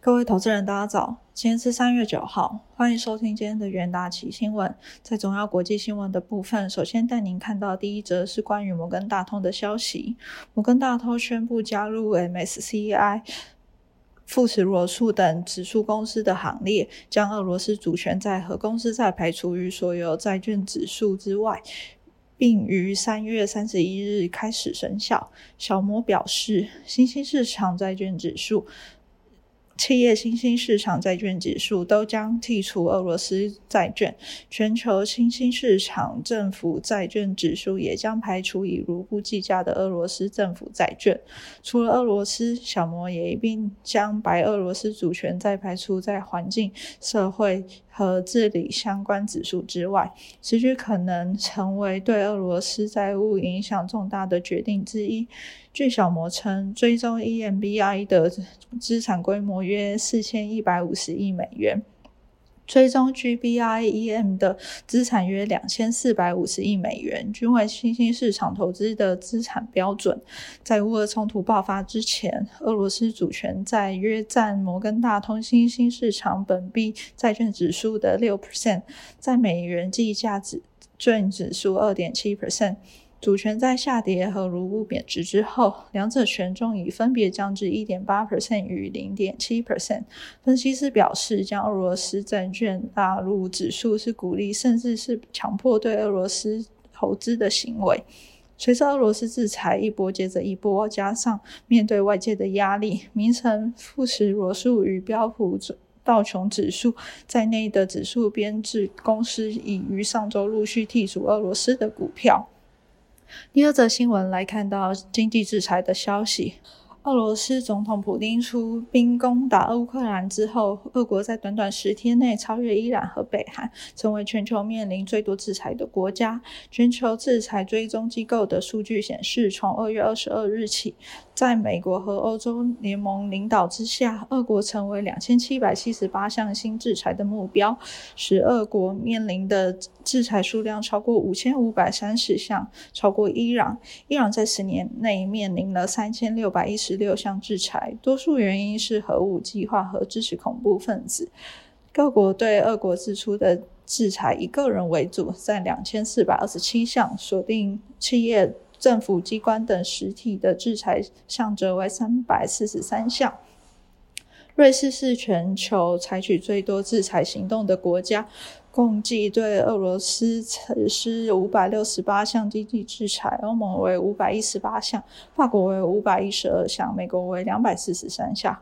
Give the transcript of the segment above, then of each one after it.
各位投资人，大家早！今天是三月九号，欢迎收听今天的元大旗新闻。在重要国际新闻的部分，首先带您看到第一则是关于摩根大通的消息。摩根大通宣布加入 MSCI、富时罗素等指数公司的行列，将俄罗斯主权债和公司债排除于所有债券指数之外。并于三月三十一日开始生效。小摩表示，新兴市场债券指数。企业新兴市场债券指数都将剔除俄罗斯债券，全球新兴市场政府债券指数也将排除以卢布计价的俄罗斯政府债券。除了俄罗斯，小摩也一并将白俄罗斯主权债排除在环境、社会和治理相关指数之外。此举可能成为对俄罗斯债务影响重大的决定之一。据小摩称，追踪 EMBI 的资产规模约四千一百五十亿美元，追踪 GBIEM 的资产约两千四百五十亿美元，均为新兴市场投资的资产标准。在乌俄冲突爆发之前，俄罗斯主权债约占摩根大通新兴市场本币债券指数的六 percent，在美元计价指券指数二点七 percent。主权在下跌和卢布贬值之后，两者权重已分别降至一点八 percent 与零点七 percent。分析师表示，将俄罗斯证券纳入指数是鼓励甚至是强迫对俄罗斯投资的行为。随着俄罗斯制裁一波接着一波，加上面对外界的压力，名称富时罗素与标普道琼指数在内的指数编制公司已于上周陆续剔除俄罗斯的股票。第二则新闻来看到经济制裁的消息。俄罗斯总统普京出兵攻打乌克兰之后，俄国在短短十天内超越伊朗和北韩，成为全球面临最多制裁的国家。全球制裁追踪机构的数据显示，从二月二十二日起，在美国和欧洲联盟领导之下，俄国成为两千七百七十八项新制裁的目标，使俄国面临的制裁数量超过五千五百三十项，超过伊朗。伊朗在十年内面临了三千六百一十。六项制裁，多数原因是核武计划和支持恐怖分子。各国对俄国支出的制裁以个人为主，在两千四百二十七项；锁定企业、政府机关等实体的制裁项则为三百四十三项。瑞士是全球采取最多制裁行动的国家。共计对俄罗斯实施五百六十八项经济制裁，欧盟为五百一十八项，法国为五百一十二项，美国为两百四十三项。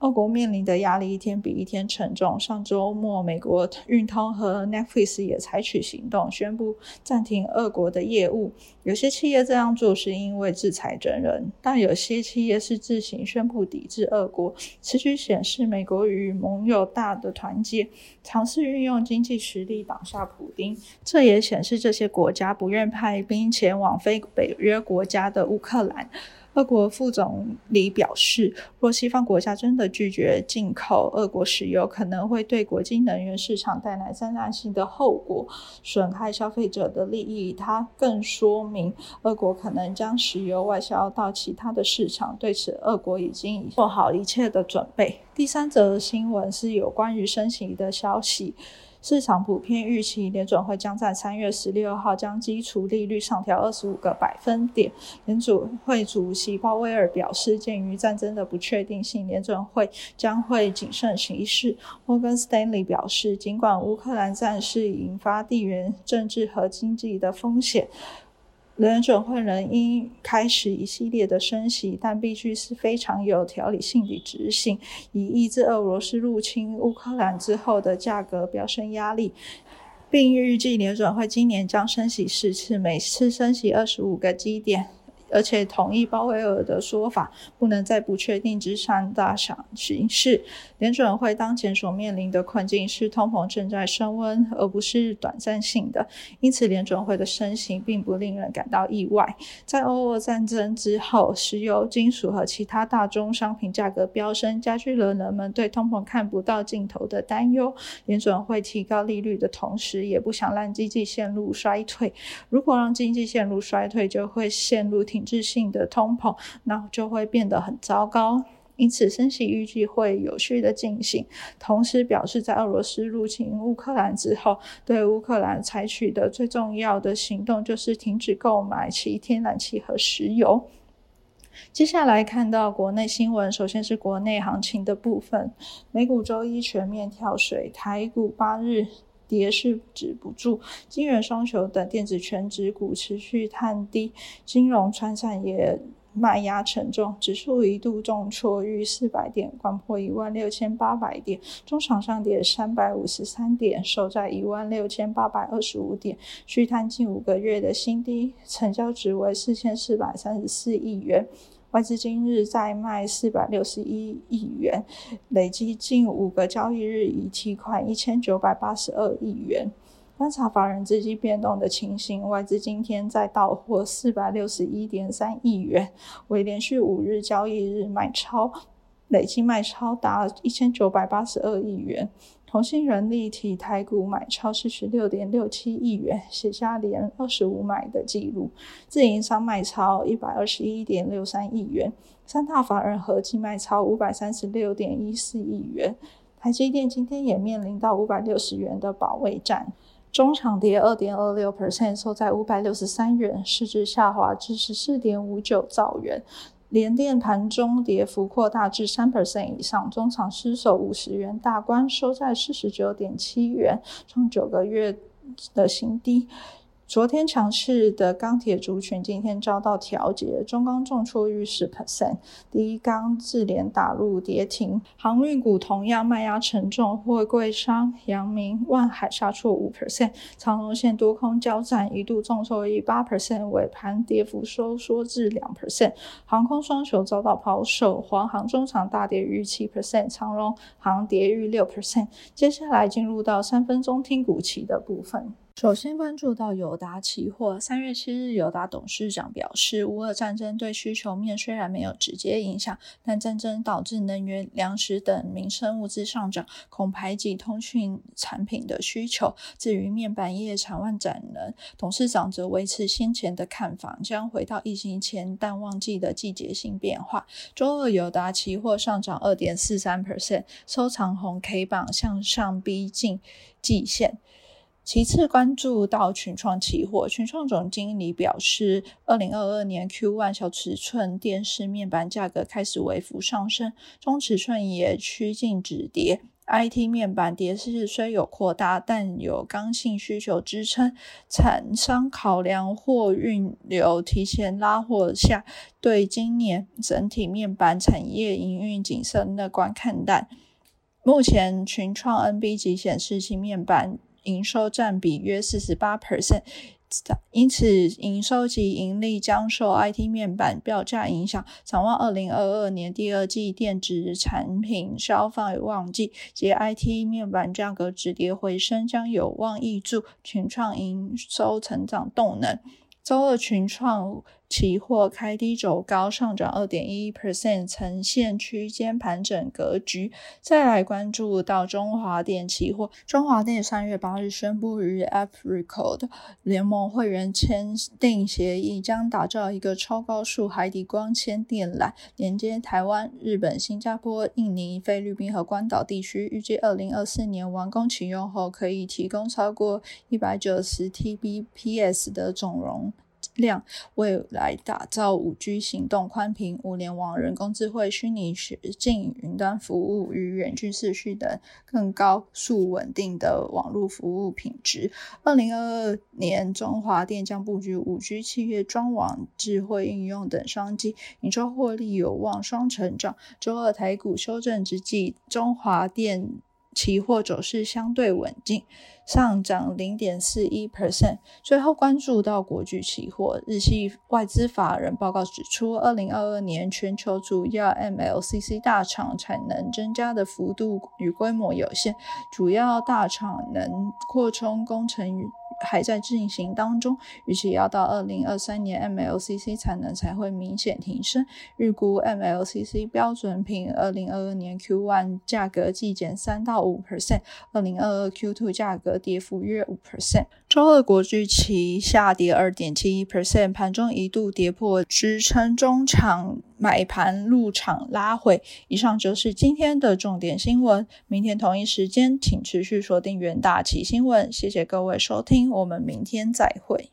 俄国面临的压力一天比一天沉重。上周末，美国运通和 Netflix 也采取行动，宣布暂停俄国的业务。有些企业这样做是因为制裁真人，但有些企业是自行宣布抵制俄国。此举显示美国与盟友大的团结，尝试运用经济实力挡下普丁。这也显示这些国家不愿派兵前往非北约国家的乌克兰。俄国副总理表示，若西方国家真的拒绝进口俄国石油，可能会对国际能源市场带来灾难性的后果，损害消费者的利益。他更说明，俄国可能将石油外销到其他的市场，对此，俄国已经做好一切的准备。第三则新闻是有关于升息的消息。市场普遍预期联准会将在三月十六号将基础利率上调二十五个百分点。联准会主席鲍威尔表示，鉴于战争的不确定性，联准会将会谨慎行事。摩根斯丹利表示，尽管乌克兰战事引发地缘政治和经济的风险。联准会仍应开始一系列的升息，但必须是非常有条理性的执行，以抑制俄罗斯入侵乌克兰之后的价格飙升压力，并预计联准会今年将升息四次，每次升息二十五个基点。而且同意鲍威尔的说法，不能在不确定之上大想行事。联准会当前所面临的困境是通膨正在升温，而不是短暂性的。因此，联准会的升息并不令人感到意外。在欧俄战争之后，石油、金属和其他大宗商品价格飙升，加剧了人们对通膨看不到尽头的担忧。联准会提高利率的同时，也不想让经济陷入衰退。如果让经济陷入衰退，就会陷入停。质性的通膨，那就会变得很糟糕。因此升息预计会有序的进行。同时表示，在俄罗斯入侵乌克兰之后，对乌克兰采取的最重要的行动就是停止购买其天然气和石油。接下来看到国内新闻，首先是国内行情的部分。美股周一全面跳水，台股八日跌势止不住，金元双球等电子全指股持续探低，金融、传产也卖压沉重，指数一度重挫逾四百点，关破一万六千八百点，中场上跌三百五十三点，收在一万六千八百二十五点，续探近五个月的新低，成交值为四千四百三十四亿元。外资今日再卖四百六十一亿元，累计近五个交易日已提款一千九百八十二亿元。观察法人资金变动的情形，外资今天再到货四百六十一点三亿元，为连续五日交易日买超，累计卖超达一千九百八十二亿元。同信人力体台股买超四十六点六七亿元，写下连二十五买的记录。自营商卖超一百二十一点六三亿元，三大法人合计卖超五百三十六点一四亿元。台积电今天也面临到五百六十元的保卫战，中场跌二点二六 percent，收在五百六十三元，市值下滑至十四点五九兆元。连电盘中跌幅扩大至三 percent 以上，中场失守五十元大关，收在四十九点七元，创九个月的新低。昨天强势的钢铁族群今天遭到调节，中钢重挫逾十 percent，第一钢自连打入跌停，航运股同样卖压沉重，货柜商、阳明、万海下挫五 percent，长荣线多空交战一度重挫逾八 percent，尾盘跌幅收缩至两 percent，航空双雄遭到抛售，华航中场大跌逾七 percent，长荣航跌逾六 percent。接下来进入到三分钟听股期的部分。首先关注到友达期货，三月七日，友达董事长表示，乌俄战争对需求面虽然没有直接影响，但战争导致能源、粮食等民生物资上涨，恐排挤通讯产品的需求。至于面板业产万展能，董事长则维持先前的看法，将回到疫情前淡旺季的季节性变化。周二，友达期货上涨二点四三 percent，收长红 K 棒向上逼近季线。其次，关注到群创期货，群创总经理表示，二零二二年 Q1 小尺寸电视面板价格开始微幅上升，中尺寸也趋近止跌。IT 面板跌势虽有扩大，但有刚性需求支撑，厂商考量货运流提前拉货下，对今年整体面板产业营运谨慎乐观看待。目前群创 NB 级显示器面板。营收占比约四十八 percent，因此营收及盈利将受 IT 面板标价影响。展望二零二二年第二季电子产品消费旺季及 IT 面板价格止跌回升，将有望挹注群创营收成长动能。周二群创。期货开低走高，上涨二点一 percent，呈现区间盘整格局。再来关注到中华电期货，中华电三月八日宣布与 Africode 联盟会员签订协议，将打造一个超高速海底光纤电缆，连接台湾、日本、新加坡、印尼、菲律宾和关岛地区。预计二零二四年完工启用后，可以提供超过一百九十 Tbps 的总容。量未来打造五 G 行动宽频、物联网、人工智慧、虚拟实境、云端服务与远距视讯等更高速稳定的网络服务品质。二零二二年，中华电将布局五 G 企业装网、智慧应用等商机，营收获利有望双成长。周二台股修正之际，中华电。期货走势相对稳定，上涨零点四一 percent。最后关注到国际期货，日系外资法人报告指出，二零二二年全球主要 MLCC 大厂产能增加的幅度与规模有限，主要大厂能扩充工程与。还在进行当中，预计要到二零二三年，MLCC 产能才会明显提升。预估 MLCC 标准品二零二二年 Q1 价格季减三到五 percent，二零二二 Q2 价格跌幅约五 percent。周二国巨期下跌二点七一 percent，盘中一度跌破支撑中长。买盘入场拉回。以上就是今天的重点新闻。明天同一时间，请持续锁定元大旗新闻。谢谢各位收听，我们明天再会。